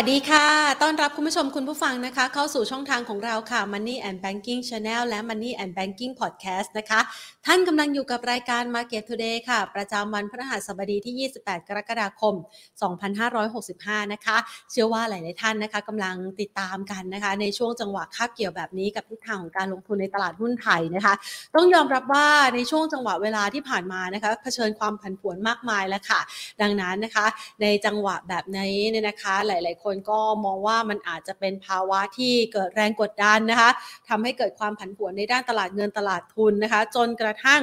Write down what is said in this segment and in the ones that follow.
วัสดีค่ะ ต้อนรับคุณผู้ชมคุณผู้ฟังนะคะ เข้าสู่ช่องทางของเราค่ะ Money and Banking Channel และ Money and Banking Podcast นะคะ ท่านกำลังอยู่กับรายการ Market Today ค่ะ ประจำวันพฤหัสบดีที่ 28 กรกฎาคม 2565 นะคะ เชื่อว่าหลาย ๆ ท่านนะคะกำลังติดตามกันนะคะ ในช่วงจังหวะคาบเกี่ยวแบบนี้กับทิศทางของการลงทุนในตลาดหุ้นไทยนะคะ ต้องยอมรับว่าในช่วงจังหวะเวลาที่ผ่านมานะคะเผชิญความผันผวนมากมายแล้วค่ะ ดังนั้นนะคะ ในจังหวะแบบนี้เนี่ยนะคะ หลาย ๆ คนก็มองว่ามันอาจจะเป็นภาวะที่เกิดแรงกดดันนะคะทำให้เกิดความผันผวนในด้านตลาดเงินตลาดทุนนะคะ จนกระทั่ง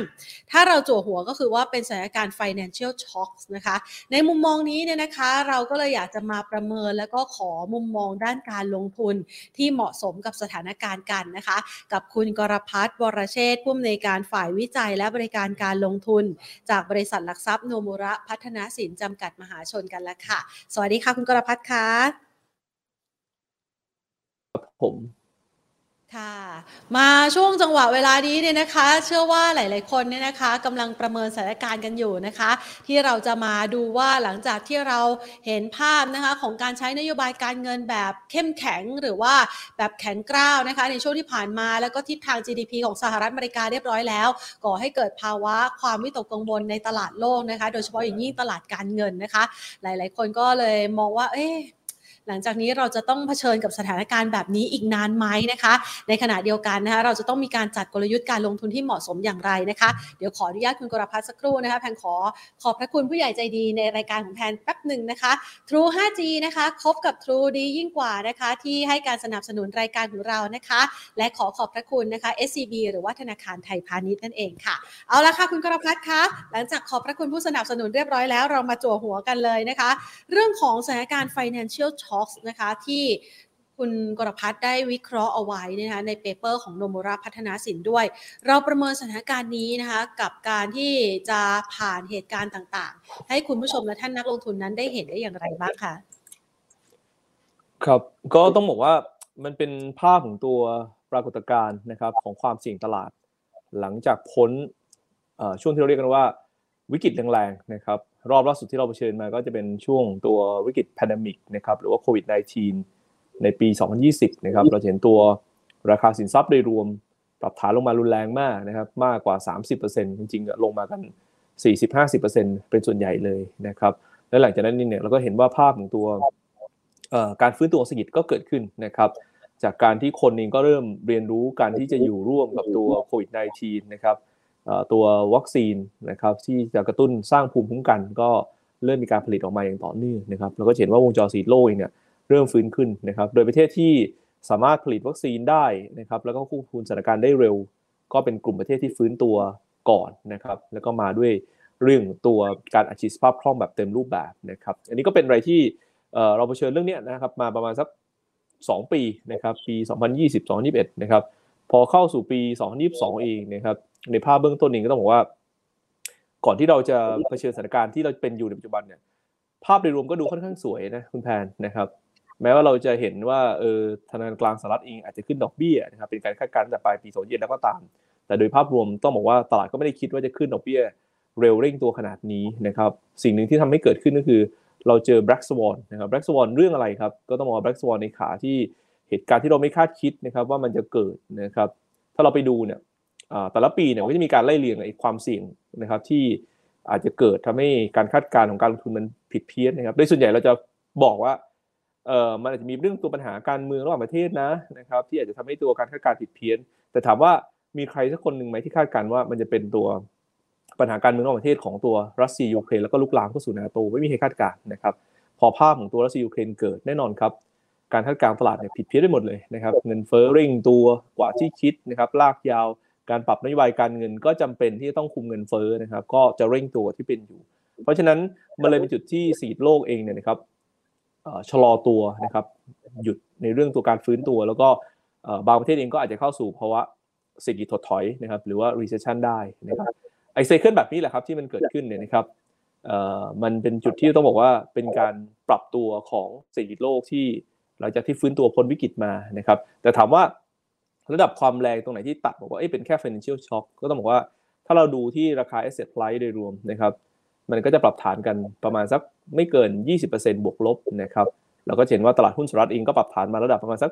ถ้าเราจั่วหัวก็คือว่าเป็นสถานการณ์ financial shocks นะคะ ในมุมมองนี้เนี่ยนะคะเราก็เลยอยากจะมาประเมินแล้วก็ขอมุมมองด้านการลงทุนที่เหมาะสมกับสถานการณ์กันนะคะ กับคุณกรพัฒน์วรเชษฐ์ผู้อำนวยการฝ่ายวิจัยและบริการการลงทุน จากบริษัทหลักทรัพย์โนมุระพัฒนาสินจำกัดมหาชนกันแล้วค่ะ สวัสดีค่ะ คุณกรพัฒน์ค่ะ ผมค่ะมาช่วงจังหวะเวลานี้เนี่ยนะคะ เชื่อว่าหลาย ๆ คนเนี่ยนะคะกำลังประเมินสถานการณ์กันอยู่นะคะ ที่เราจะมาดูว่าหลังจากที่เราเห็นภาพนะคะของการใช้นโยบายการเงินแบบเข้มแข็งหรือว่าแบบแข็งกร้าวนะคะ ในช่วงที่ผ่านมาแล้วก็ทิศทาง GDP ของสหรัฐอเมริกาเรียบร้อยแล้วก่อให้เกิดภาวะความวิตกกังวลในตลาดโลกนะคะ โดยเฉพาะอย่างยิ่งตลาดการเงินนะคะ หลาย ๆ คนก็เลยมองว่าเอ๊ะ หลังจากนี้เราจะต้องเผชิญกับสถานการณ์แบบนี้อีกนานไหมนะคะ ในขณะเดียวกันนะคะเราจะต้องมีการจัดกลยุทธ์การลงทุนที่เหมาะสมอย่างไรนะคะ เดี๋ยวขออนุญาตคุณกรพัฒน์สักครู่นะคะแพนขอขอบพระคุณผู้ใหญ่ใจดีในรายการของแพนแป๊บหนึ่งนะคะ True 5G นะคะคบกับ True ดียิ่งกว่านะคะ ที่ให้การสนับสนุนรายการของเรานะคะ และขอขอบพระคุณนะคะ SCB หรือว่าธนาคารไทยพาณิชย์นั่นเองค่ะ เอาละค่ะคุณกรพัฒน์คะหลังจากขอบพระคุณผู้สนับสนุนเรียบร้อยแล้วเรามาจั่วหัวกันเลยนะคะ เรื่องของสถานการณ์ financial shocks นะคะที่คุณกรพัฒน์ได้วิเคราะห์เอาไว้นะคะใน paper ของโนมูระพัฒนสินด้วย เราประเมินสถานการณ์นี้นะคะกับการที่จะผ่านเหตุการณ์ต่างๆ ให้คุณผู้ชมและท่านนักลงทุนนั้นได้เห็นได้อย่างไรบ้างคะครับก็ต้องบอกว่ามันเป็นภาพของตัวปรากฏการณ์นะครับของความเสี่ยงตลาด หลังจากพ้นช่วงที่เราเรียกกันว่าวิกฤตแรงๆนะครับ รอบล่าสุดที่เราเผชิญมาก็จะเป็นช่วงตัววิกฤตแพนดมิกนะครับหรือว่าโควิด -19 ในปี 2020 นะครับเราเห็นตัวราคาสินทรัพย์โดยรวมปรับฐานลงมารุนแรงมากนะครับมากกว่า 30%จริงๆลงมากัน 40-50%เป็นส่วนใหญ่เลยนะครับและหลังจากนั้นเนี่ยเราก็เห็นว่าภาพของตัวการฟื้นตัวของเศรษฐกิจก็เกิดขึ้นนะครับจากการที่คนเองก็เริ่มเรียนรู้การที่จะอยู่ร่วมกับตัวโควิด -19 นะครับ ตัววัคซีนนะครับที่จะกระตุ้นสร้างภูมิคุ้มกัน ก็เริ่มมีการผลิตออกมาอย่างต่อเนื่องนะครับเราก็เห็นว่าวงจรสีโลกเนี่ยเริ่มฟื้นขึ้นนะครับโดยประเทศที่สามารถผลิตวัคซีนได้นะครับแล้วก็ควบคุมสถานการณ์ได้เร็ว ก็เป็นกลุ่มประเทศที่ฟื้นตัวก่อนนะครับแล้วก็มาด้วยเรื่องตัวการอัดฉีดสภาพคล่องแบบเต็มรูปแบบนะครับอันนี้ก็เป็นอะไรที่เเราเผชิญเรื่องนี้นะครับมาประมาณสัก 2 ปีนะครับปี 2020 2021 นะครับพอเข้าสู่ปี 2022 เองนะครับ ในภาพเบื้องต้นเองก็ต้องบอกว่า ก่อนที่เราจะเผชิญสถานการณ์ที่เราเป็นอยู่ในปัจจุบันเนี่ย ภาพโดยรวมก็ดูค่อนข้างสวยนะคุณแพนนะครับ แม้ว่าเราจะเห็นว่าเออธนาคารกลางสหรัฐเองอาจจะขึ้นดอกเบี้ยนะครับเป็นการคาดการณ์ตั้งแต่ปลายปี2021แล้วก็ตาม แต่โดยภาพรวมต้องบอกว่าตลาดก็ไม่ได้คิดว่าจะขึ้นดอกเบี้ยเร็วเร่งตัวขนาดนี้นะครับ สิ่งหนึ่งที่ทำให้เกิดขึ้นก็คือ เราเจอ Black Swan นะครับ Black Swan เรื่องอะไรครับ ก็ต้องบอกว่า Black Swan ในขาที่เหตุการณ์ที่เราไม่คาดคิดนะครับว่ามันจะเกิดนะครับ ถ้าเราไปดูเนี่ย แต่ละปีเนี่ยก็จะมีการไล่เรียงไอ้ความเสี่ยงนะครับที่อาจจะเกิดทำให้การคาดการณ์ของการลงทุนมันผิดเพี้ยนนะครับ โดยส่วนใหญ่เราจะบอกว่าเออมันอาจจะมีเรื่องตัวปัญหาการเมืองระหว่างประเทศนะนะครับ ที่อาจจะทำให้ตัวการคาดการณ์ผิดเพี้ยน แต่ถามว่ามีใครสักคนหนึ่งไหมที่คาดการณ์ว่ามันจะเป็นตัวปัญหาการเมืองระหว่างประเทศของตัวรัสเซียยูเครนแล้วก็ลุกลามเข้าสู่นาโตไม่มีใครคาดการณ์นะครับ พอภาพของตัวรัสเซียยูเครนเกิดแน่นอนครับ การคาดการณ์ตลาดเนี่ยผิดเพี้ยนได้หมดเลยนะครับ เงินเฟ้อเร่งตัวกว่าที่คิดนะครับลากยาว การปรับนโยบายการเงินก็จำเป็นที่จะต้องคุมเงินเฟ้อนะครับ ก็จะเร่งตัวที่เป็นอยู่ เพราะฉะนั้นมันเลยเป็นจุดที่สีดโลกเองเนี่ยนะครับชะลอตัวนะครับหยุดในเรื่องตัวการฟื้นตัว แล้วก็บางประเทศเองก็อาจจะเข้าสู่ภาวะเศรษฐกิจถดถอยนะครับหรือว่า recession ได้นะครับไอเซเคิลแบบนี้แหละครับที่มันเกิดขึ้นเนี่ยนะครับมันเป็นจุดที่ต้องบอกว่าเป็นการปรับตัวของเศรษฐกิจโลกที่หลังจากที่ฟื้นตัวพ้นวิกฤตมานะครับ แต่ถามว่า ระดับความแรงตรงไหนที่ตัดบอกว่าเอ้ยเป็นแค่ financial shock ก็ต้องบอกว่าถ้าเราดูที่ราคา asset price โดยรวมนะครับ มันก็จะปรับฐานกันประมาณสักไม่เกิน 20%บวกลบนะครับเราก็เห็นว่าตลาดหุ้นสหรัฐเองก็ปรับฐานมาระดับประมาณสัก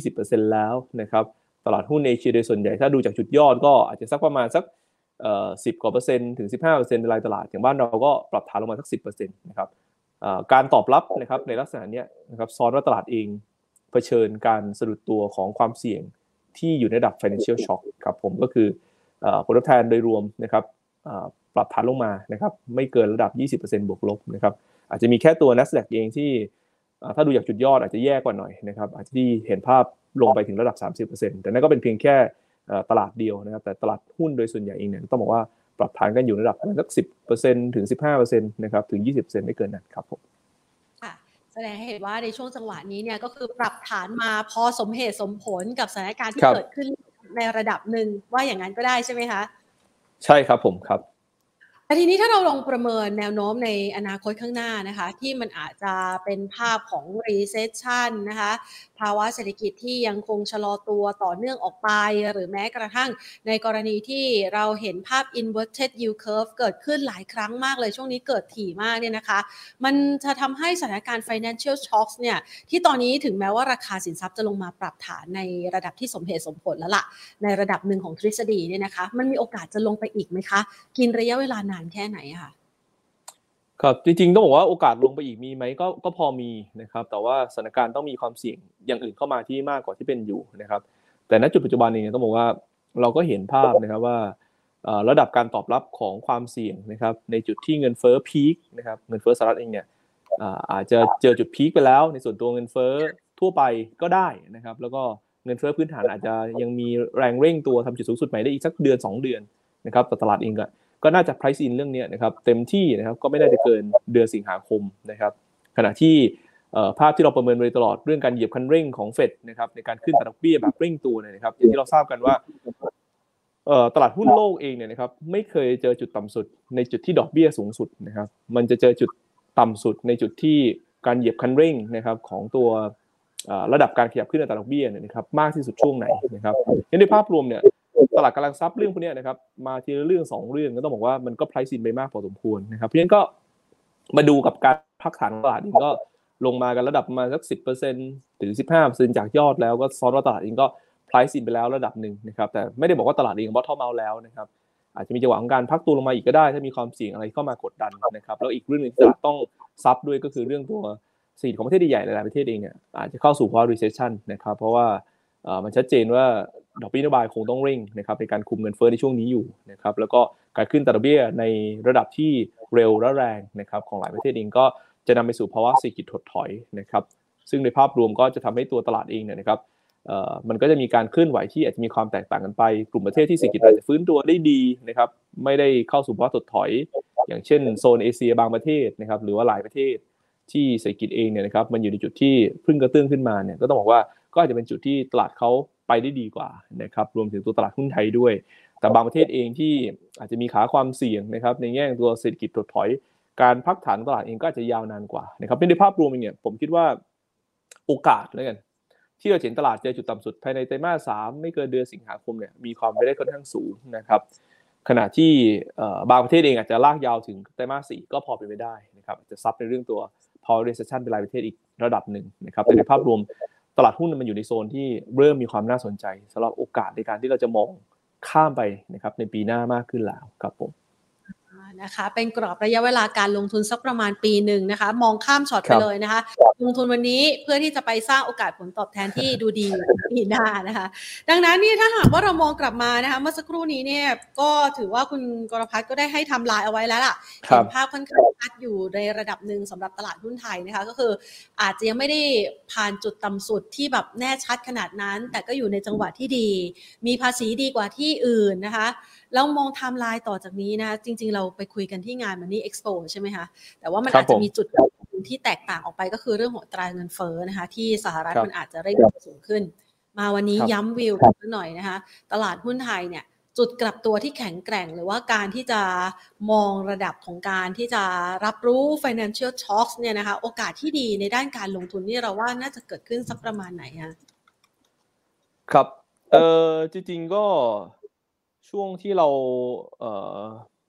20%แล้วนะครับตลาดหุ้นเอเชียโดยส่วนใหญ่ถ้าดูจากจุดยอดก็อาจจะสักประมาณสักเอ่อ10กว่าเปอร์เซ็นต์ถึง 15เปอร์เซ็นต์ในรายตลาดอย่างบ้านเราก็ปรับฐานลงมาสัก 10เปอร์เซ็นต์นะครับการตอบรับนะครับในลักษณะนี้นะครับซ้อนว่าตลาดเองเผชิญการสะดุดตัวของความเสี่ยง ที่อยู่ในระดับ financial shock ครับผมก็คือผลตอบแทนโดยรวมนะครับปรับฐานลงมานะครับไม่เกินระดับ 20%บวกลบนะครับอาจจะมีแค่ตัว NASDAQ เองที่ถ้าดูจากจุดยอดอาจจะแย่กว่าหน่อยนะครับอาจจะที่เห็นภาพลงไปถึงระดับ 30%แต่นั่นก็เป็นเพียงแค่ตลาดเดียวนะครับแต่ตลาดหุ้นโดยส่วนใหญ่เองเนี่ยต้องบอกว่าปรับฐานกันอยู่ระดับสัก10%ถึง 15%นะครับถึง 20%ไม่เกินนั้นครับผม แสดงให้เห็นว่าในช่วงจังหวะนี้เนี่ยก็คือปรับฐานมาพอสมเหตุสมผลกับสถานการณ์ที่เกิดขึ้นในระดับหนึ่งว่าอย่างนั้นก็ได้ใช่ไหมคะ ใช่ครับผมครับ แต่ทีนี้ถ้าเราลองประเมินแนวโน้มในอนาคตข้างหน้านะคะ ที่มันอาจจะเป็นภาพของ recession นะคะ ภาวะเศรษฐกิจที่ยังคงชะลอตัวต่อเนื่องออกไป หรือแม้กระทั่งในกรณีที่เราเห็นภาพ inverted yield curve เกิดขึ้นหลายครั้งมากเลย ช่วงนี้เกิดถี่มากเนี่ยนะคะ มันจะทำให้สถานการณ์ financial shocks เนี่ยที่ตอนนี้ถึงแม้ว่าราคาสินทรัพย์จะลงมาปรับฐานในระดับที่สมเหตุสมผลแล้วละ่ะในระดับหนึ่งของทฤษฎีเนี่ยนะคะ มันมีโอกาสจะลงไปอีกไหมคะ กินระยะเวลานานแค่ไหนอะคะครับจริงๆต้องบอกว่าโอกาสลงไปอีกมีไหมก็ก็พอมีนะครับ แต่ว่าสถานการณ์ต้องมีความเสี่ยงอย่างอื่นเข้ามาที่มากกว่าที่เป็นอยู่นะครับ แต่ณจุดปัจจุบันนี้ต้องบอกว่าเราก็เห็นภาพนะครับว่าระดับการตอบรับของความเสี่ยงนะครับในจุดที่เงินเฟ้อพีคนะครับเงินเฟ้อสหรัฐเองเนี่ยอาจจะเจอจุดพีคไปแล้ว ในส่วนตัวเงินเฟ้อทั่วไปก็ได้นะครับ แล้วก็เงินเฟ้อพื้นฐานอาจจะยังมีแรงเร่งตัวทำจุดสูงสุดใหม่ได้อีกสักเดือน 2 เดือนนะครับแต่ตลาดเองก็ ก็น่าจะ price in เรื่องนี้นะครับเต็มที่นะครับก็ไม่ได้จะเกินเดือนสิงหาคมนะครับขณะที่ภาพที่เราประเมินไว้ตลอดเรื่องการเหยียบคันเร่งของเฟดนะครับในการขึ้นตดอกเบี้ยแบบเร่งตัวเนี่ยนะครับอย่างที่เราทราบกันว่าตลาดหุ้นโลกเองเนี่ยนะครับไม่เคยเจอจุดต่ำสุด ในจุดที่ดอกเบี้ยสูงสุดนะครับมันจะเจอจุดต่ำสุดในจุดที่การเหยียบคันเร่งนะครับของตัวระดับการขยับขึ้นในตลาดดอกเบี้ยเนี่ยนะครับมากที่สุดช่วงไหนนะครับในภาพรวมเนี่ย ตลาดกำลังซับเรื่องพวกนี้นะครับ มาทีละเรื่องสองเรื่องก็ต้องบอกว่ามันก็ไพรซินไปมากพอสมควรนะครับ เพราะฉะนั้นก็มาดูกับการพักฐานตลาดเองก็ลงมากันระดับมาสักสิบเปอร์เซ็นต์ถึงสิบห้าเปอร์เซ็นต์จากยอดแล้วก็ซ้อนว่าตลาดเองก็ไพรซินไปแล้วระดับหนึ่งนะครับ แต่ไม่ได้บอกว่าตลาดเองบอททอมเอาแล้วนะครับ อาจจะมีจังหวะของการพักตัวลงมาอีกก็ได้ ถ้ามีความเสี่ยงอะไรเข้ามากดดันนะครับ แล้วอีกเรื่องหนึ่งที่ตลาดต้องซับด้วยก็คือเรื่องตัวสีของประเทศใหญ่หลายๆประเทศเองเนี่ยอาจจะเข้าสู่ภาวะ recession นะครับ เพราะว่ามันชัดเจนว่า ดอกเบี้ยนโยบายคงต้องเร่งนะครับในการคุมเงินเฟ้อในช่วงนี้อยู่นะครับแล้วก็การขึ้นตดอกเบี้ยในระดับที่เร็วและแรงนะครับของหลายประเทศเองก็จะนำไปสู่ภาวะเศรษฐกิจถดถอยนะครับซึ่งในภาพรวมก็จะทำให้ตัวตลาดเองเนี่ยนะครับมันก็จะมีการเคลื่อนไหวที่อาจจะมีความแตกต่างกันไป กลุ่มประเทศที่เศรษฐกิจอาจจะฟื้นตัวได้ดีนะครับไม่ได้เข้าสู่ภาวะถดถอย อย่างเช่นโซนเอเชียบางประเทศนะครับหรือว่าหลายประเทศที่เศรษฐกิจเองเนี่ยนะครับมันอยู่ในจุดที่พึ่งกระเตื้องขึ้นมาเนี่ยก็ต้องบอกว่าก็อาจจะเป็นจุดที่ตลาดเขา ไปได้ดีกว่านะครับรวมถึงตัวตลาดหุ้นไทยด้วย แต่บางประเทศเองที่อาจจะมีขาความเสี่ยงนะครับในแง่ตัวเศรษฐกิจถดถอย การพักฐานตลาดเองก็อาจจะยาวนานกว่านะครับเป็นในภาพรวมเนี่ยผมคิดว่าโอกาสแล้วกันที่เราเห็นตลาดเจอจุดต่ำสุดภายในไตรมาสสามไม่เกินเดือนสิงหาคมเนี่ยมีความไม่ได้ค่อนข้างสูงนะครับขณะที่บางประเทศเองอาจจะลากยาวถึงไตรมาสสี่ก็พอเป็นไปได้นะครับจะซับในเรื่องตัวพอ recession เป็นรายประเทศอีกระดับหนึ่งนะครับแต่ในภาพรวม ตลาดหุ้นมันอยู่ในโซนที่เริ่มมีความน่าสนใจสำหรับโอกาสในการที่เราจะมองข้ามไปนะครับในปีหน้ามากขึ้นแล้วครับผม นะคะ เป็นกรอบระยะเวลาการลงทุนสักประมาณปีหนึ่งนะคะ มองข้ามช็อตไปเลยนะคะ ลงทุนวันนี้เพื่อที่จะไปสร้างโอกาสผลตอบแทนที่ดูดีปีหน้านะคะ ดังนั้นนี่ถ้าหากว่าเรามองกลับมานะคะ เมื่อสักครู่นี้เนี่ยก็ถือว่าคุณกรพัฒน์ก็ได้ให้ทำนายเอาไว้แล้วล่ะเห็นภาพค่อนข้างชัดอยู่ในระดับหนึ่งสำหรับตลาดหุ้นไทยนะคะ ก็คืออาจจะยังไม่ได้ผ่านจุดต่ำสุดที่แบบแน่ชัดขนาดนั้น แต่ก็อยู่ในจังหวะที่ดี มีภาษีดีกว่าที่อื่นนะคะ แล้วมองไทม์ไลน์ต่อจากนี้นะจริง ๆ เราไปคุยกันที่งาน Money Expoใช่ไหมคะแต่ว่ามันอาจจะมีจุดที่แตกต่างออกไปก็คือเรื่องของตราเงินเฟ้อนะคะที่สหรัฐมันอาจจะเร่งสูงขึ้น มาวันนี้ย้ำวิวกันหน่อยนะคะ ตลาดหุ้นไทยเนี่ยจุดกลับตัวที่แข็งแกร่ง หรือว่าการที่จะมองระดับของการที่จะรับรู้ financial shocks เนี่ยนะคะ โอกาสที่ดีในด้านการลงทุนนี่เราว่าน่าจะเกิดขึ้นสักประมาณไหนคะครับเออจริงๆก็ ช่วงที่เราเอ่อ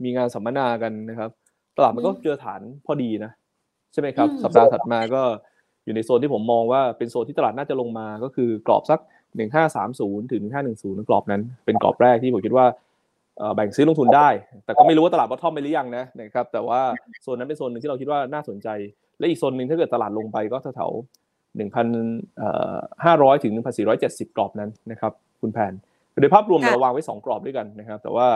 มีงานสัมมนากันนะครับ ตลาดมันก็เจอฐานพอดีนะ ใช่ไหมครับ สัปดาห์ถัดมาก็อยู่ในโซนที่ผมมองว่าเป็นโซนที่ตลาดน่าจะลงมาก็คือกรอบสัก 1530 ถึง 1510 กรอบนั้น เป็นกรอบแรกที่ผมคิดว่าแบ่งซื้อลงทุนได้ แต่ก็ไม่รู้ว่าตลาดบอททอมไปหรือยังนะนะครับแต่ว่าโซนนั้นเป็นโซนหนึ่งที่เราคิดว่าน่าสนใจ และอีกโซนหนึ่งถ้าเกิดตลาดลงไปก็แถว1,500 ถึง 1,470 กรอบนั้นนะครับ คุณแพน โดยภาพรวมเราวางไว้ 2 กรอบด้วยกันนะครับ แต่ว่า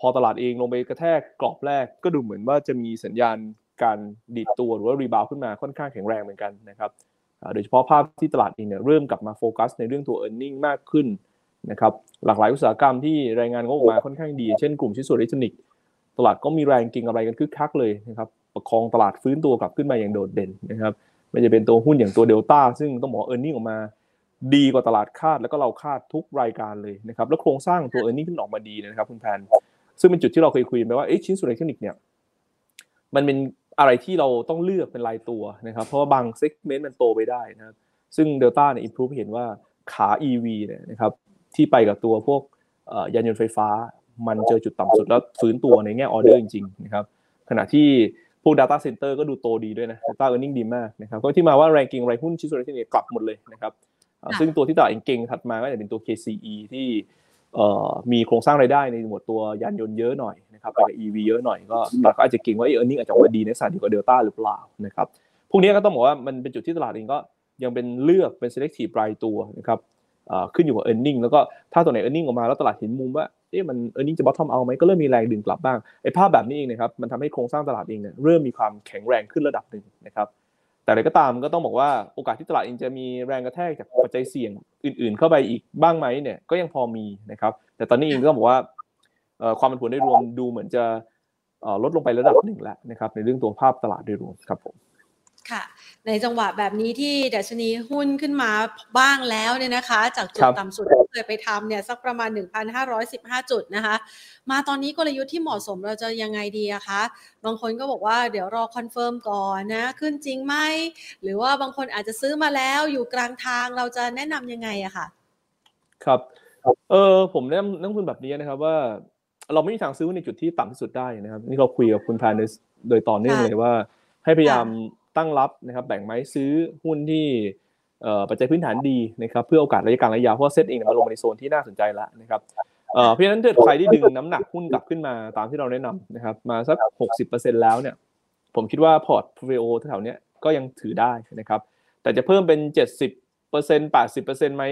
พอตลาดเองลงไปกระแทกกรอบแรกก็ดูเหมือนว่าจะมีสัญญาณการดีดตัวหรือว่า rebound ขึ้นมาค่อนข้างแข็งแรงเหมือนกันนะครับโดยเฉพาะภาพที่ตลาดเองเนี่ยเริ่มกลับมาโฟกัสในเรื่องตัว e a r n i n g มากขึ้นนะครับหลากหลายอุตสาหกรรมที่รายงานงบออกมาค่อนข้างดี เช่นกลุ่มชิ้นส่วนอิเล็กทรอนิกส์ตลาดก็มีแรงเก็งกำไรกันคึกคักเลยนะครับประคองตลาดฟื้นตัวกลับขึ้นมาอย่างโดดเด่นนะครับไม่จะเป็นตัวหุ้นอย่างตัวเดลต้าซึ่งต้องบอก earning ออกมา ดีกว่าตลาดคาดแล้วก็เราคาดทุกรายการเลยนะครับแล้วโครงสร้างตัว earning ขึ้นออกมาดีนะครับคุณแพนซึ่งเป็นจุดที่เราเคยคุยไปว่าเอ๊ะชิ้นส่วนอิเล็กทรอนิกส์เนี่ยมันเป็นอะไรที่เราต้องเลือกเป็นรายตัวนะครับ เพราะว่าบาง segment มันโตไปได้นะครับซึ่งเดลต้าเนี่ย improve เห็นว่าขา EV เนี่ยนะครับที่ไปกับตัวพวกยานยนต์ไฟฟ้า มันเจอจุดต่ำสุดแล้วฟื้นตัวในแง่ออเดอร์จริงๆนะครับขณะที่พวก Data Center ก็ดูโตดีด้วยนะ Data Earning ดีมากนะครับก็ที่มาว่าแรงกิ้งรายหุ้นชิ้นส่วนที่นี่กลับหมดเลยนะครับ ซึ่งตัวที่ตลาดเก่งถัดมาก็จะเป็นตัว KCE ที่มีโครงสร้างรายได้ในหมวดตัวยานยนต์เยอะหน่อยนะครับไปกับ EV เยอะหน่อยก็ตลาดก็อาจจะเก่งว่าเออร์เน็งอาจจะมาดีในสายดีกว่าเดลต้าหรือเปล่านะครับพวกนี้ก็ต้องบอกว่ามันเป็นจุดที่ตลาดเองก็ยังเป็นเลือกเป็น selective รายตัวนะครับขึ้นอยู่กับ e a r n i n g แล้วก็ถ้าตัวไหน e a r n i n g ออกมาแล้วตลาดเห็นมุมว่าเอ๊ะมัน e a r n i n g จะ bottom out ไหมก็เริ่มมีแรงดึงกลับบ้างไอ้ภาพแบบนี้เองนะครับมันทำให้โครงสร้างตลาดเองเนี่ยเริ่มมีความแข็งแรงขึ้นระดับหนึ่งนะครับ แต่อะไรก็ตามก็ต้องบอกว่าโอกาสที่ตลาดเองจะมีแรงกระแทกจากปัจจัยเสี่ยงอื่น ๆ เข้าไปอีกบ้างไหมเนี่ยก็ยังพอมีนะครับ แต่ตอนนี้เองก็บอกว่าความผันผลได้รวมดูเหมือนจะลดลงไประดับหนึ่งแล้วนะครับในเรื่องตัวภาพตลาดโดยรวมครับผมค่ะ ในจังหวะแบบนี้ที่ดัชนีหุ้นขึ้นมาบ้างแล้วเนี่ยนะคะ จากจุดต่ำสุดที่เคยไปทำเนี่ยสักประมาณ 1,515 จุดนะคะ มาตอนนี้กลยุทธ์ที่เหมาะสมเราจะยังไงดีอะคะ บางคนก็บอกว่าเดี๋ยวรอคอนเฟิร์มก่อนนะ ขึ้นจริงไหม หรือว่าบางคนอาจจะซื้อมาแล้วอยู่กลางทางเราจะแนะนำยังไงอะคะครับเออผมแนะนำนักลงทุนแบบนี้นะครับว่าเราไม่มีทางซื้อในจุดที่ต่ำที่สุดได้นะครับ นี่เราคุยกับคุณแพนโดยต่อเนื่องเลยว่า ให้พยายาม ตั้งรับนะครับแบ่งไม้ซื้อหุ้นที่ปัจจัยพื้นฐานดีนะครับเพื่อโอกาสระยะกลางระยะยาวเพราะเซตเองมาลงในโซนที่น่าสนใจแล้วนะครับเพราะฉะนั้นเกิดใครที่ดึงน้ำหนักหุ้นกลับขึ้นมาตามที่เราแนะนำนะครับมาสัก 60%แล้วเนี่ยผมคิดว่า portfolio แถวเนี้ยก็ยังถือได้นะครับแต่จะเพิ่มเป็น 70% 80%ไหม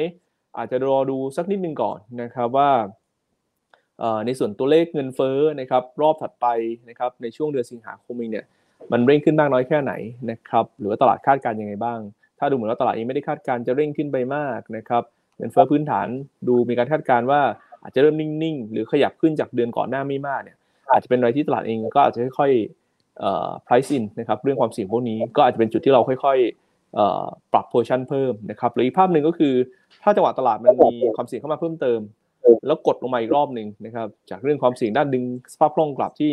อาจจะรอดูสักนิดนึงก่อนนะครับว่าในส่วนตัวเลขเงินเฟ้อนะครับรอบถัดไปนะครับในช่วงเดือนสิงหาคมเองเนี่ย มันเร่งขึ้นมากน้อยแค่ไหนนะครับหรือว่าตลาดคาดการณ์ยังไงบ้าง ถ้าดูเหมือนว่าตลาดเองไม่ได้คาดการณ์จะเร่งขึ้นไปมากนะครับเงินเฟ้อพื้นฐานดูมีการคาดการว่าอาจจะเริ่มนิ่งๆ หรือขยับขึ้นจากเดือนก่อนหน้าไม่มากเนี่ยอาจจะเป็นอะไรที่ตลาดเองก็อาจจะค่อยๆ price in นะครับเรื่องความเสี่ยงพวกนี้ก็อาจจะเป็นจุดที่เราค่อยๆปรับ position เพิ่มนะครับหรืออีกภาพหนึ่งก็คือ ถ้าจังหวะตลาดมันมีความเสี่ยงเข้ามาเพิ่มเติม แล้วกดลงมาอีกรอบหนึ่งนะครับจากเรื่องความเสี่ยงด้านดึงสภาพคล่องกลับที่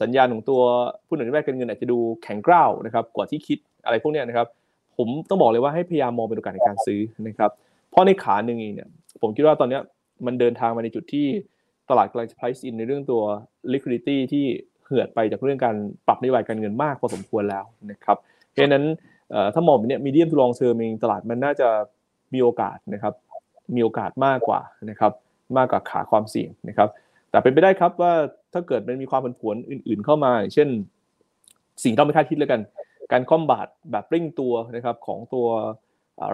สัญญาณของตัวผู้หนุนแม่การเงินอาจจะดูแข็งกร้าวนะครับกว่าที่คิดอะไรพวกนี้นะครับ ผมต้องบอกเลยว่าให้พยายามมองเป็นโอกาสในการซื้อนะครับเพราะในขาหนึ่งเองเนี่ยผมคิดว่าตอนนี้มันเดินทางมาในจุดที่ตลาดกำลังจะ price in ในเรื่องตัว liquidity ที่เหือดไปจากเรื่องการปรับนโยบายการเงินมากพอสมควรแล้วนะครับเพราะฉะนั้นถ้ามองแบบนี้ medium to long term นี่ตลาดมันน่าจะมีโอกาสนะครับมีโอกาสมากกว่านะครับมากกว่าขาความเสี่ยงนะครับแต่เป็นไปได้ครับว่า ถ้าเกิดมันมีความผันผวนอื่น ๆ เข้ามา เช่น สิ่งที่เราไม่คาดคิดแล้วกัน การคอมบาดแบบเร่งตัวนะครับของตัว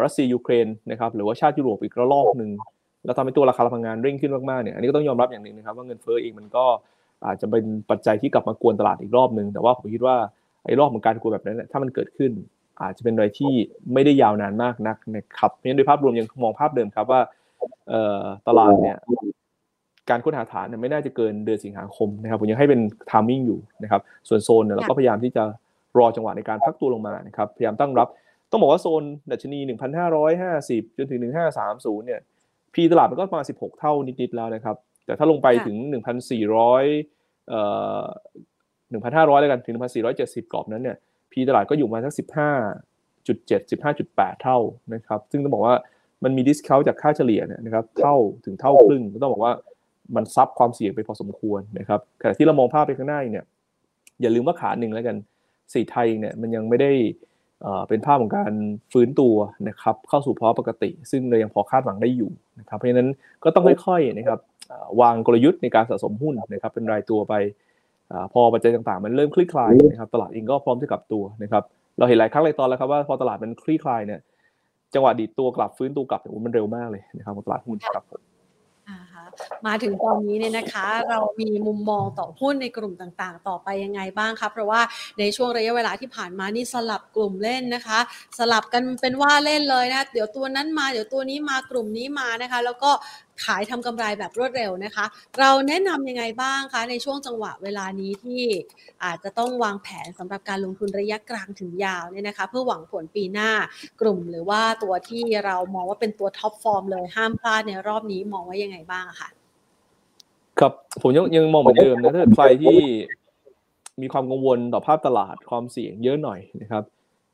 รัสเซียยูเครนนะครับหรือว่าชาติยุโรปอีกระลอกหนึ่งแล้วทำให้ตัวราคาพลังงานเร่งขึ้นมากๆเนี่ยอันนี้ก็ต้องยอมรับอย่างหนึ่งนะครับว่าเงินเฟ้อเองมันก็อาจจะเป็นปัจจัยที่กลับมากวนตลาดอีกรอบหนึ่งแต่ว่าผมคิดว่าไอ้รอบของการกวนแบบนั้นถ้ามันเกิดขึ้น อาจจะเป็นอะไรที่ไม่ได้ยาวนานมากนักนะครับเพราะฉะนั้นโดยภาพรวมยังมองภาพเดิมครับว่าตลาดเนี่ย การค้นหาฐานเนี่ยไม่น่าจะเกินเดือนสิงหาคมนะครับผมยังให้เป็นtiming อยู่นะครับส่วนโซนเนี่ยเราก็พยายามที่จะรอจังหวะในการพักตัวลงมานะครับพยายามตั้งรับ ต้องบอกว่าโซนดัชนี 1,550 จนถึง 1,530 เนี่ย P/E ตลาดมันก็ประมาณ 16 เท่านิดๆแล้วนะครับ แต่ถ้าลงไปถึง 1,400เอ่อ1,500 แล้วกันถึง 1,470 กรอบนั้นเนี่ย P/E ตลาดก็อยู่มาสัก 15.7 15.8 เท่านะครับ ซึ่งต้องบอกว่ามันมี discount จากค่าเฉลี่ยเนี่ยนะครับเท่าถึงเท่าครึ่งก็ต้องบอกว่า มันซับความเสี่ยงไปพอสมควรนะครับขณะที่เรามองภาพไปข้างหน้าเนี่ยอย่าลืมว่าขาหนึ่งแล้วกันสีไทยเนี่ยมันยังไม่ได้เป็นภาพของการฟื้นตัวนะครับเข้าสู่ภาวะปกติ ซึ่งเรายังพอคาดหวังได้อยู่นะครับเพราะฉะนั้นก็ต้องค่อยๆนะครับวางกลยุทธ์ในการสะสมหุ้นนะครับเป็นรายตัวไปพอปัจจัยต่างๆ มันเริ่มคลี่คลายนะครับตลาดเองก็พร้อมที่กลับตัวนะครับเราเห็นหลายครั้งเลยตอนแล้วครับว่าพอตลาดมันคลี่คลายเนี่ยจังหวะดีดตัวกลับฟื้นตัวกลับเนี่ยมันเร็วมากเลยนะครับตลาดหุ้นครับผ มาถึงตอนนี้เนี่ยนะคะ เรามีมุมมองต่อหุ้นในกลุ่มต่างๆ ต่อไปยังไงบ้างคะเพราะว่าในช่วงระยะเวลาที่ผ่านมานี่สลับกลุ่มเล่นนะคะ สลับกันเป็นว่าเล่นเลยนะ เดี๋ยวตัวนั้นมาเดี๋ยวตัวนี้มากลุ่มนี้มานะคะ แล้วก็ ขายทำกำไรแบบรวดเร็วนะคะ เราแนะนำยังไงบ้างคะในช่วงจังหวะเวลานี้ที่อาจจะต้องวางแผนสำหรับการลงทุนระยะกลางถึงยาวเนี่ยนะคะ เพื่อหวังผลปีหน้ากลุ่มหรือว่าตัวที่เรามองว่าเป็นตัวท็อปฟอร์มเลยห้ามพลาดในรอบนี้มองว่ายังไงบ้างคะครับผมยังยังมองเหมือนเดิมนะถ้าเกิดใครที่มีความกังวลต่อภาพตลาดความเสี่ยงเยอะหน่อยนะครับ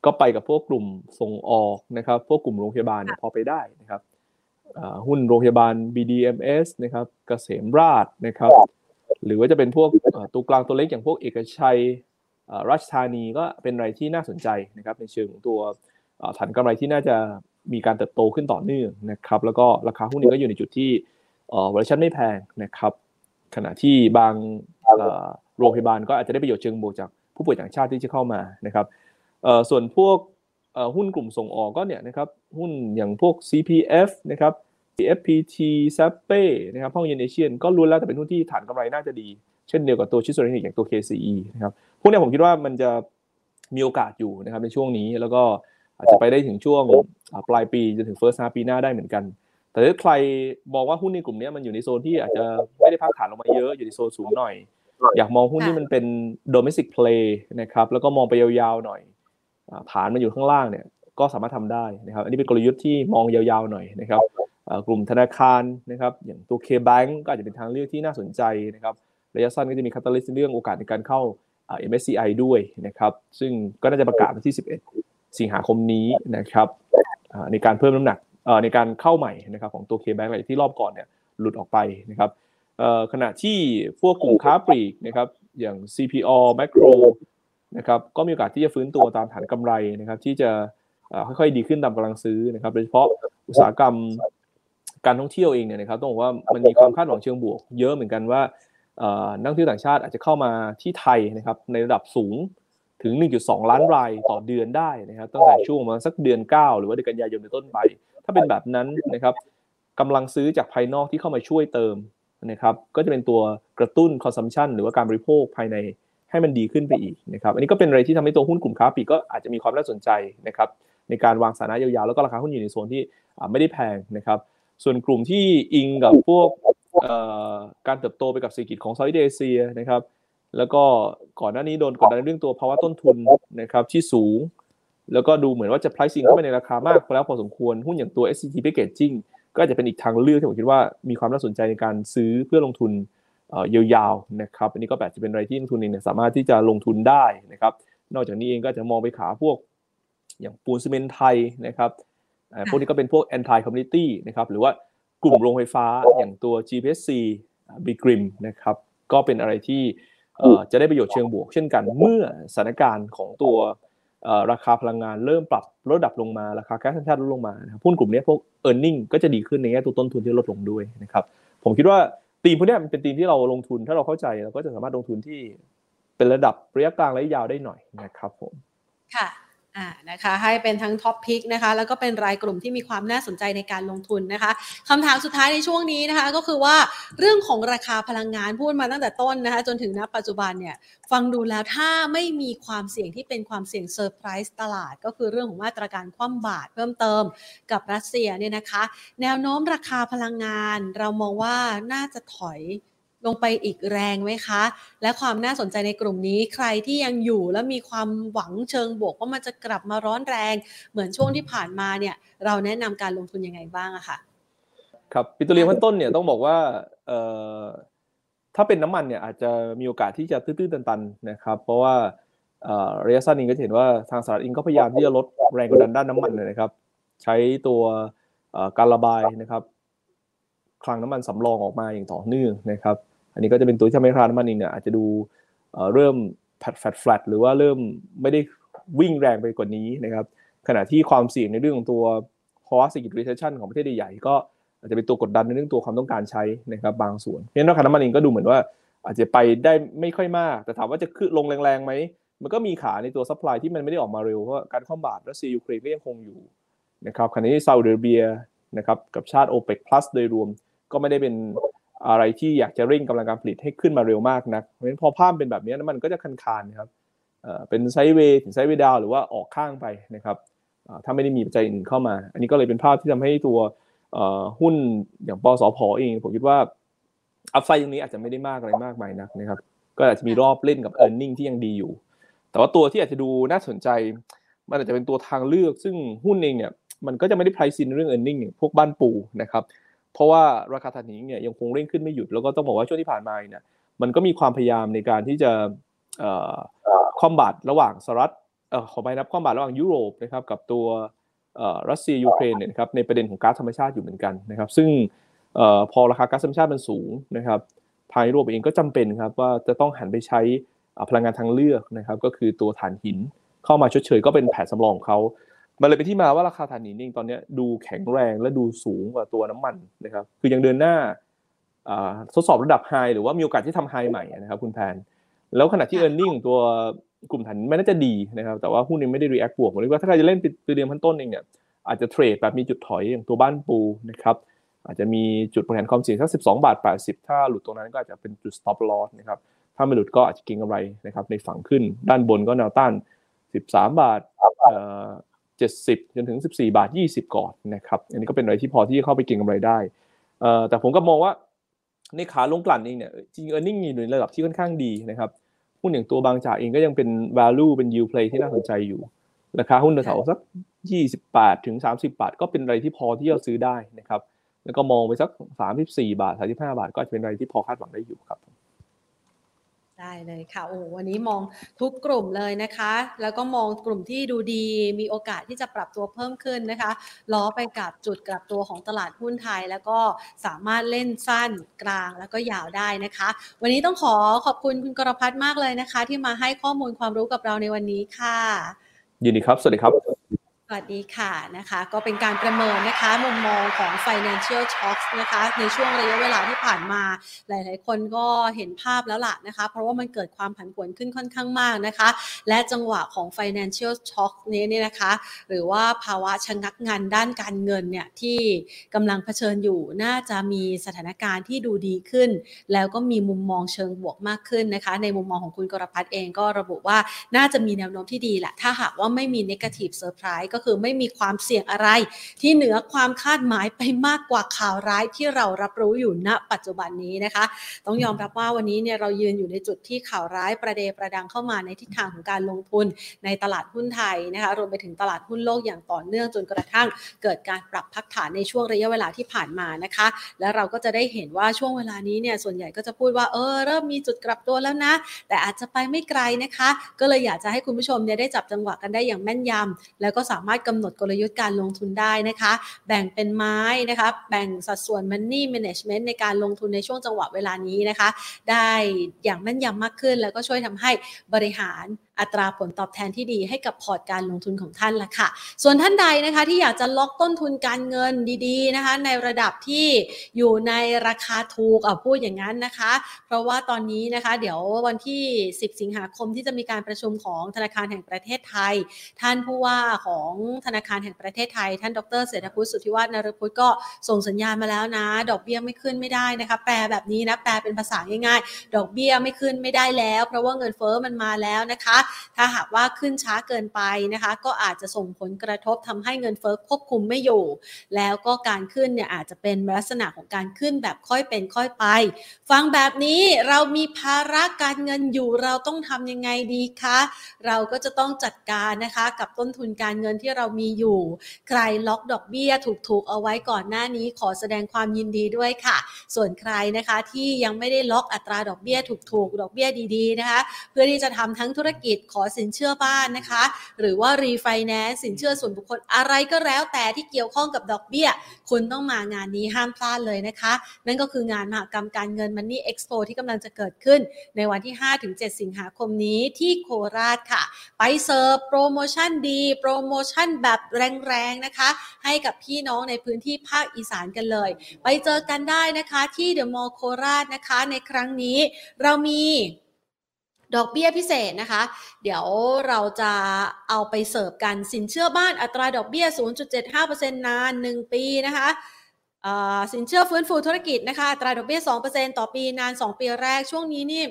ก็ไปกับพวกกลุ่มส่งออกนะครับ พวกกลุ่มโรงพยาบาลพอไปได้นะครับ หุ้นโรงพยาบาล BDMS นะครับเกษมราชนะครับ หรือว่าจะเป็นพวกตัวกลางตัวเล็กอย่างพวกเอกชัยราชธานีก็เป็นอะไรที่น่าสนใจนะครับ ในเชิงของตัวฐานกำไรที่น่าจะมีการเติบโตขึ้นต่อเนื่องนะครับ แล้วก็ราคาหุ้นนี้ก็อยู่ในจุดที่วอลชั่นไม่แพงนะครับ ขณะที่บางโรงพยาบาลก็อาจจะได้ประโยชน์เชิงบวกจากผู้ป่วยต่างชาติที่จะเข้ามานะครับส่วนพวก หุ้นกลุ่มส่งออกก็เนี่ยนะครับหุ้นอย่างพวก CPF นะครับ FPT s a p p นะครับห้องเยนเอเชียนก็รู้แล้วแต่เป็นหุ้นที่ฐานกำไรน่าจะดี เช่นเดียวกับตัวชิสโซนิกอย่างตัว KCE นะครับพวกนี้ผมคิดว่ามันจะมีโอกาสอยู่นะครับในช่วงนี้แล้วก็อาจจะไปได้ถึงช่วงปลายปีจนถึง first half ปีหน้าได้เหมือนกัน แต่ถ้าใครบอกว่าหุ้นในกลุ่มนี้มันอยู่ในโซนที่อาจจะไม่ได้พักฐานลงมาเยอะอยู่ในโซนสูงหน่อย อยากมองหุ้นที่มันเป็น domestic play นะครับแล้วก็มองไปยาวๆหน่อย ฐานมันอยู่ข้างล่างเนี่ยก็สามารถทำได้นะครับอันนี้เป็นกลยุทธ์ที่มองยาวๆหน่อยนะครับกลุ่มธนาคารนะครับอย่างตัว K-Bank ก็อาจจะเป็นทางเลือกที่น่าสนใจนะครับระยะสั้นก็จะมีคาตาลิสต์เรื่องโอกาสในการเข้า MSCI ด้วยนะครับซึ่งก็น่าจะประกาศวันที่ 11 สิงหาคมนี้นะครับในการเพิ่มน้ำหนักในการเข้าใหม่นะครับของตัว K-Bank อะไรที่รอบก่อนเนี่ยหลุดออกไปนะครับขณะที่พวกกลุ่มค้าปลีกนะครับอย่าง CPO Macro นะครับก็มีโอกาสที่จะฟื้นตัวตามฐานกำไรนะครับ ที่จะค่อยๆดีขึ้นตามกำลังซื้อนะครับโดยเฉพาะอุตสาหกรรมการท่องเที่ยวเองเนี่ยนะครับต้องบอกว่ามันมีความคาดหวังเชิงบวก เยอะเหมือนกันว่านักท่องเที่ยวต่างชาติอาจจะเข้ามาที่ไทยนะครับในระดับสูงถึง 1.2 ล้านรายต่อเดือนได้นะครับตั้งแต่ช่วงมาสักเดือน 9 หรือว่าเดือนกันยายนเป็นต้นไป ถ้าเป็นแบบนั้นนะครับกำลังซื้อจากภายนอกที่เข้ามาช่วยเติมนะครับก็จะเป็นตัวกระตุ้น consumption หรือว่าการบริโภคภายใน ให้มันดีขึ้นไปอีกนะครับอันนี้ก็เป็นอะไรที่ทำให้ตัวหุ้นกลุ่มค้าปลีกก็อาจจะมีความน่าสนใจนะครับในการวางสถานะยาวๆ แล้วก็ราคาหุ้นอยู่ในโซนที่ไม่ได้แพงนะครับ ส่วนกลุ่มที่อิงกับพวกการเติบโตไปกับเศรษฐกิจของเซาท์เอเชียนะครับ แล้วก็ก่อนหน้านี้โดนกดดันเรื่องตัวภาวะต้นทุนนะครับที่สูง แล้วก็ดูเหมือนว่าจะ pricing เข้าไปในราคามากแล้วพอสมควรหุ้นอย่างตัว SCG Packaging ก็จะเป็นอีกทางเลือกที่ผมคิดว่ามีความน่าสนใจในการซื้อเพื่อลงทุน ยาวๆนะครับอันนี้ก็แบบจะเป็นอะไรที่ลงทุนเองเนี่ยสามารถที่จะลงทุนได้นะครับนอกจากนี้เองก็จะมองไปขาพวกอย่างปูนซีเมนต์ไทยนะครับพวกนี้ก็เป็นพวก anti community นะครับหรือว่ากลุ่มโรงไฟฟ้าอย่างตัว GPSC b i g r i m นะครับก็เป็นอะไรที่จะได้ประโยชน์เชิงบวก เช่นกันเมื่อสถานการณ์ของตัวราคาพลังงานเริ่มปรับลดดับลงมาราคาแก๊สธรรมชาติลดลงมาหุ้นกลุ่มนี้พวก e a r n i n g ก็จะดีขึ้นในแง่ตัวต้นทุนที่ลดลงด้วยนะครับผมคิดว่า ตีมพวกนี้มันเป็นตีมที่เราลงทุนถ้าเราเข้าใจเราก็จะสามารถลงทุนที่เป็นระดับระยะกลางระยะยาวได้หน่อยนะครับผม ค่ะ อ่านะคะให้เป็นทั้ง top pick นะคะแล้วก็เป็นรายกลุ่มที่มีความน่าสนใจในการลงทุนนะคะคำถามสุดท้ายในช่วงนี้นะคะก็คือว่าเรื่องของราคาพลังงานพูดมาตั้งแต่ต้นนะคะจนถึงณปัจจุบันเนี่ยฟังดูแล้วถ้าไม่มีความเสี่ยงที่เป็นความเสี่ยงเซอร์ไพรส์ตลาด ก็คือเรื่องของมาตรการคว่ำบาตรเพิ่มเติมกับรัสเซียเนี่ยนะคะ แนวโน้มราคาพลังงาน เรามองว่าน่าจะถอย ลงไปอีกแรงไหมคะ และความน่าสนใจในกลุ่มนี้ใครที่ยังอยู่และมีความหวังเชิงบวกว่ามันจะกลับมาร้อนแรง เหมือนช่วงที่ผ่านมาเนี่ย เราแนะนำการลงทุนยังไงบ้างอะคะครับปิโตรเลียมขั้นต้นเนี่ยต้องบอกว่าถ้าเป็นน้ำมันเนี่ยอาจจะมีโอกาสที่จะตื้อๆตันๆนะครับ เพราะว่าระยะสั้นเองก็เห็นว่าทางสหรัฐเองก็พยายามที่จะลดแรงกดดันด้านน้ำมันนะครับ ใช้ตัวการระบายนะครับคลังน้ำมันสำรองออกมาอย่างต่อเนื่องนะครับ อันนี้ก็จะเป็นตัวที่ทำให้ราคาน้ำมันเองเนี่ยอาจจะดูเริ่มแฟดแฟดหรือว่าเริ่มไม่ได้วิ่งแรงไปกว่านี้นะครับ ขณะที่ความเสี่ยงในเรื่องของตัวภาวะเศรษฐกิจ recession ของประเทศใหญ่ก็อาจจะเป็นตัวกดดันในเรื่องตัวความต้องการใช้นะครับบางส่วนเพราะฉะนั้นราคาน้ำมันเองก็ดูเหมือนว่าอาจจะไปได้ไม่ค่อยมาก แต่ถามว่าจะขึ้นลงแรงๆไหมมันก็มีขาในตัว supply ที่มันไม่ได้ออกมาเร็วเพราะการคว่ำบาตรรัสเซียยูเครนก็ยังคงอยู่นะครับขณะที่ซาอุดิอาระเบียนะครับกับชาติ OPEC plus โดยรวมก็ไม่ได้เป็น อะไรที่อยากจะเร่งกำลังการผลิตให้ขึ้นมาเร็วมากนะเพราะฉะนั้นพอภาพเป็นแบบนี้น้ำมันก็จะคันคานนะครับเป็น sideway ถึง sideway down หรือว่าออกข้างไปนะครับถ้าไม่ได้มีปัจจัยอื่นเข้ามา อันนี้ก็เลยเป็นภาพที่ทำให้ตัวหุ้นอย่างปสพอเอง ผมคิดว่าอัพไซด์ตรงนี้อาจจะไม่ได้มากอะไรมากมายนักนะครับก็อาจจะมีรอบเล่นกับ e a r n i n g ที่ยังดีอยู่ แต่ว่าตัวที่อาจจะดูน่าสนใจ มันอาจจะเป็นตัวทางเลือก ซึ่งหุ้นเองเนี่ยมันก็จะไม่ได้ price in เรื่อง e a r n i n g อย่างพวกบ้านปูนะครับ เพราะว่าราคาถ่านหินเนี่ยยังคงเร่งขึ้นไม่หยุดแล้วก็ต้องบอกว่าช่วงที่ผ่านมาเนี่ยมันก็มีความพยายามในการที่จะคอมบัตระหว่างสหรัฐขอไปนับคอมบัตระหว่างยุโรปนะครับกับตัวรัสเซียยูเครนเนี่ยครับในประเด็นของก๊าซธรรมชาติอยู่เหมือนกันนะครับ ซึ่งพอราคาก๊าซธรรมชาติมันสูงนะครับทางยุโรปเองก็จำเป็นครับว่าจะต้องหันไปใช้พลังงานทางเลือกนะครับ ก็คือตัวถ่านหินเข้ามาชดเชยก็เป็นแผนสำรองเขา มันเลยเป็นที่มาว่าราคาถ่านหินเองตอนนี้ดูแข็งแรงและดูสูงกว่าตัวน้ำมันนะครับ คือยังเดินหน้าทดสอบระดับไฮหรือว่ามีโอกาสที่ทำไฮใหม่นะครับคุณแพนแล้วขณะที่ e a r n i n g ตัวกลุ่มฐานไม่น่าจะดีนะครับ แต่ว่าหุ้นยังไม่ได้ react บวกผมเรียกว่าถ้าใครจะเล่นปีเดียมขั้นต้นเองเนี่ยอาจจะเทรดแบบมีจุดถอยอย่างตัวบ้านปูนะครับอาจจะมีจุดบริหารความเสี่ยงสัก 12 บาท 80 ถ้าหลุดตรงนั้นก็อาจจะเป็นจุด stop loss นะครับถ้าไม่หลุดก็อาจจะเก็งกำไรนะครับในฝั่งขึ้นด้านบนก็แนวต้าน 13 บาทเอ่อ 70 จนถึง 14 บาท 20 ก่อนนะครับ อันนี้ก็เป็นอะไรที่พอที่จะเข้าไปเก็งกำไรได้เอ่อแต่ผมก็มองว่าในขาลงกลั่นเองเนี่ยจริง earning อยู่ในระดับที่ค่อนข้างดีนะครับหุ้นอย่างตัวบางจากเองก็ยังเป็น value เป็น yield play ที่น่าสนใจอยู่ ราคาหุ้นแถวสัก 28 ถึง 30 บาท ก็เป็นอะไรที่พอที่จะซื้อได้นะครับ แล้วก็มองไปสัก 34 บาท 35 บาท ก็จะเป็นอะไรที่พอคาดหวังได้อยู่ครับ ได้เลยค่ะ โอ้วันนี้มองทุกกลุ่มเลยนะคะ แล้วก็มองกลุ่มที่ดูดี มีโอกาสที่จะปรับตัวเพิ่มขึ้นนะคะ ล้อไปกับจุดกลับตัวของตลาดหุ้นไทย แล้วก็สามารถเล่นสั้นกลางแล้วก็ยาวได้นะคะ วันนี้ต้องขอขอบคุณคุณกรพัฒน์มากเลยนะคะ ที่มาให้ข้อมูลความรู้กับเราในวันนี้ค่ะ ยินดีครับ สวัสดีครับ วัสดีค่ะนะคะ ก็เป็นการประเมินนะคะมุมมองของ financial shocks นะคะ ในช่วงระยะเวลาที่ผ่านมา หลาย ๆ คนก็เห็นภาพแล้วล่ะนะคะ เพราะว่ามันเกิดความผันผวนขึ้นค่อนข้างมากนะคะ และจังหวะของ financial shock นี้เนี่ยนะคะ หรือว่าภาวะชะงักงานด้านการเงินเนี่ยที่กำลังเผชิญอยู่น่าจะมีสถานการณ์ที่ดูดีขึ้น แล้วก็มีมุมมองเชิงบวกมากขึ้นนะคะ ในมุมมองของคุณกรพัฒน์เองก็ระบุว่าน่าจะมีแนวโน้มที่ดีแหละถ้าหากว่าไม่มี negative surprise ก็คือไม่มีความเสี่ยงอะไร ที่เหนือความคาดหมายไปมากกว่าข่าวร้ายที่เรารับรู้อยู่ณ ปัจจุบันนี้นะคะ ต้องยอมรับว่าวันนี้เนี่ยเรายืนอยู่ในจุดที่ข่าวร้ายประเดประดังเข้ามาในทิศทางของการลงทุนในตลาดหุ้นไทยนะคะรวมไปถึงตลาดหุ้นโลกอย่างต่อเนื่องจนกระทั่งเกิดการปรับพักฐานในช่วงระยะเวลาที่ผ่านมานะคะ และเราก็จะได้เห็นว่าช่วงเวลานี้เนี่ยส่วนใหญ่ก็จะพูดว่าเออเริ่มมีจุดกลับตัวแล้วนะ แต่อาจจะไปไม่ไกลนะคะ ก็เลยอยากจะให้คุณผู้ชมเนี่ยได้จับจังหวะกันได้อย่างแม่นยำแล้วก็สาามารถกำหนดกลยุทธ์การลงทุนได้นะคะ แบ่งเป็นไม้นะคะ แบ่งสัดส่วน money management ในการลงทุนในช่วงจังหวะเวลานี้นะคะ ได้อย่างแม่นยำมากขึ้น แล้วก็ช่วยทำให้บริหารอัตราผลตอบแทนที่ดีให้กับพอร์ตการลงทุนของท่านละค่ะ ส่วนท่านใดนะคะที่อยากจะล็อกต้นทุนการเงินดีๆนะคะ ในระดับที่อยู่ในราคาถูกอะพูดอย่างนั้นนะคะ เพราะว่าตอนนี้นะคะเดี๋ยววันที่ 10 สิงหาคมที่จะมีการประชุมของธนาคารแห่งประเทศไทย ท่านผู้ว่าของธนาคารแห่งประเทศไทย ท่านดรเศรษฐพุทธสุทธิวัฒนรพุทธก็ส่งสัญญาณมาแล้วนะ ดอกเบี้ยไม่ขึ้นไม่ได้นะคะ แปลแบบนี้นะแปลเป็นภาษาง่ายๆ ดอกเบี้ยไม่ขึ้นไม่ได้แล้ว เพราะว่าเงินเฟ้อมันมาแล้วนะคะถ้าหากว่าขึ้นช้าเกินไปนะคะ ก็อาจจะส่งผลกระทบทำให้เงินเฟ้อควบคุมไม่อยู่ แล้วก็การขึ้นเนี่ยอาจจะเป็นลักษณะของการขึ้นแบบค่อยเป็นค่อยไป ฟังแบบนี้เรามีภาระการเงินอยู่เราต้องทำยังไงดีคะ เราก็จะต้องจัดการนะคะกับต้นทุนการเงินที่เรามีอยู่ ใครล็อกดอกเบี้ยถูกๆเอาไว้ก่อนหน้านี้ขอแสดงความยินดีด้วยค่ะ ส่วนใครนะคะที่ยังไม่ได้ล็อกอัตราดอกเบี้ยถูกๆ ดอกเบี้ยดีๆนะคะ เพื่อที่จะทำทั้งธุรกิจกิจขอสินเชื่อบ้านนะคะ หรือว่ารีไฟแนนซ์สินเชื่อส่วนบุคคลอะไรก็แล้วแต่ที่เกี่ยวข้องกับดอกเบี้ย คุณต้องมางานนี้ห้ามพลาดเลยนะคะ นั่นก็คืองานมหกรรมการเงิน Money Expo ที่กำลังจะเกิดขึ้น ในวันที่ 5-7 สิงหาคมนี้ที่โคราชค่ะ ไปเสิร์ฟโปรโมชั่นดี โปรโมชั่นแบบแรงๆนะคะ ให้กับพี่น้องในพื้นที่ภาคอีสานกันเลย ไปเจอกันได้นะคะที่เดอะมอลล์โคราชนะคะ ในครั้งนี้เรามี ดอกเบี้ยพิเศษนะคะ เดี๋ยวเราจะเอาไปเสิร์ฟกันสินเชื่อบ้านอัตราดอกเบี้ย 0.75%นาน 1 ปีนะคะสินเชื่อฟื้นฟูธุรกิจนะคะอัตราดอกเบี้ย 2%ต่อปีนาน 2 ปีแรกช่วงนี้นี่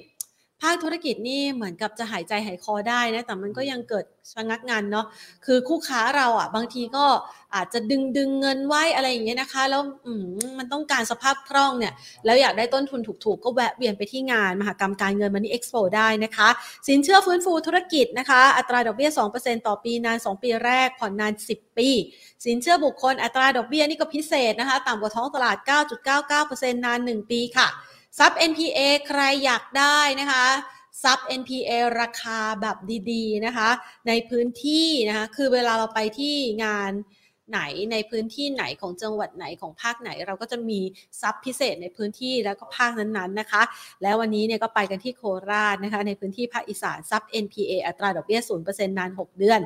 ภาคธุรกิจนี่เหมือนกับจะหายใจหายคอได้นะ แต่มันก็ยังเกิดชะงักงานเนาะ คือคู่ค้าเราอะ บางทีก็อาจจะดึงดึงเงินไว้อะไรอย่างเงี้ยนะคะ แล้วอืมมันต้องการสภาพคล่องเนี่ย แล้วอยากได้ต้นทุนถูกๆ ก็แวะเวียนไปที่งาน มหกรรมการเงินมันนี่เอ็กซ์โปได้นะคะ สินเชื่อฟื้นฟูธุรกิจนะคะ อัตราดอกเบี้ย 2%ต่อปีนาน 2 ปีแรก ผ่อนนาน 10 ปี สินเชื่อบุคคลอัตราดอกเบี้ยนี่ก็พิเศษนะคะ ต่ำกว่าท้องตลาด 9.99%นาน 1 ปีค่ะ ซับ NPA ใครอยากได้นะคะซับ NPA ราคาแบบดีๆนะคะ ในพื้นที่นะคะ คือเวลาเราไปที่งาน ไหนในพื้นที่ไหนของจังหวัดไหนของภาคไหน เราก็จะมีซับพิเศษในพื้นที่แล้วก็ภาคนั้นๆนะคะ แล้ววันนี้เนี่ยก็ไปกันที่โคราชนะคะ ในพื้นที่ภาคอีสานซับ NPA อัตราดอกเบี้ย0%นาน 6 เดือน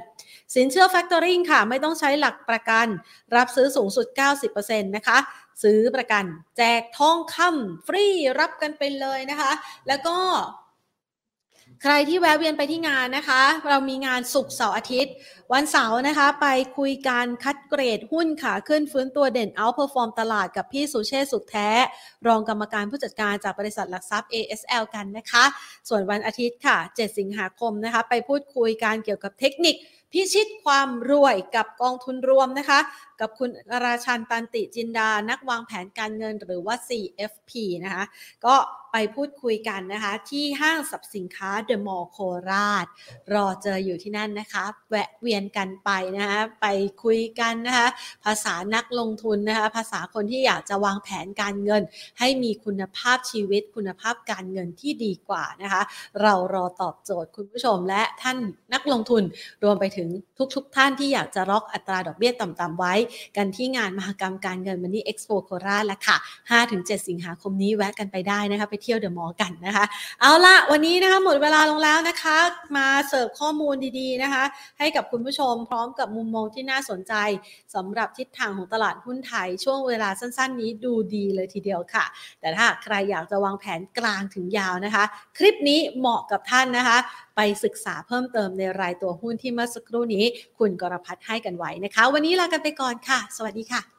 สินเชื่อ Factoring ค่ะ ไม่ต้องใช้หลักประกัน รับซื้อสูงสุด 90%นะคะซื้อประกัน แจกทองคำฟรีรับกันไปเลยนะคะ แล้วก็ ใครที่แวะเวียนไปที่งานนะคะ เรามีงานศุกร์เสาร์อาทิตย์ วันเสาร์นะคะ ไปคุยการคัดเกรดหุ้นขาขึ้นฟื้นตัวเด่น out perform ตลาดกับพี่สุเชษสุขแท้ รองกรรมการผู้จัดการจากบริษัทหลักทรัพย์ ASL กันนะคะ ส่วนวันอาทิตย์ค่ะ 7 สิงหาคมนะคะ ไปพูดคุยการเกี่ยวกับเทคนิคพิชิตความรวยกับกองทุนรวมนะคะกับคุณราชันตันติจินดา นักวางแผนการเงินหรือว่า CFP นะคะ ก็ไปพูดคุยกันนะคะ ที่ห้างสรรพสินค้าเดอะมอลล์โคราช รอเจออยู่ที่นั่นนะคะ แวะเวียนกันไปนะคะไปคุยกันนะคะ ภาษานักลงทุนนะคะ ภาษาคนที่อยากจะวางแผนการเงิน ให้มีคุณภาพชีวิต คุณภาพการเงินที่ดีกว่านะคะ เรารอตอบโจทย์คุณผู้ชมและท่านนักลงทุนรวมไปถึงทุกๆทท่านที่อยากจะล็อกอัตราดอกเบี้ยต่ำๆไว้กันที่งานมหกรรมการเงินมันนี่เอ็กซ์โปโคราชแล้วค่ะ 5-7 สิงหาคมนี้แวะกันไปได้นะคะ ไปเที่ยวเดอะมอลล์กันนะคะ เอาละวันนี้นะคะหมดเวลาลงแล้วนะคะ มาเสิร์ฟข้อมูลดีๆนะคะ ให้กับคุณผู้ชมพร้อมกับมุมมองที่น่าสนใจสำหรับทิศทางของตลาดหุ้นไทย ช่วงเวลาสั้นๆ นี้ดูดีเลยทีเดียวค่ะ แต่ถ้าใครอยากจะวางแผนกลางถึงยาวนะคะ คลิปนี้เหมาะกับท่านนะคะไปศึกษาเพิ่มเติมในรายตัวหุ้นที่เมื่อสักครู่นี้ คุณกรพัฒน์ให้กันไว้นะคะ วันนี้ลากันไปก่อนค่ะ สวัสดีค่ะ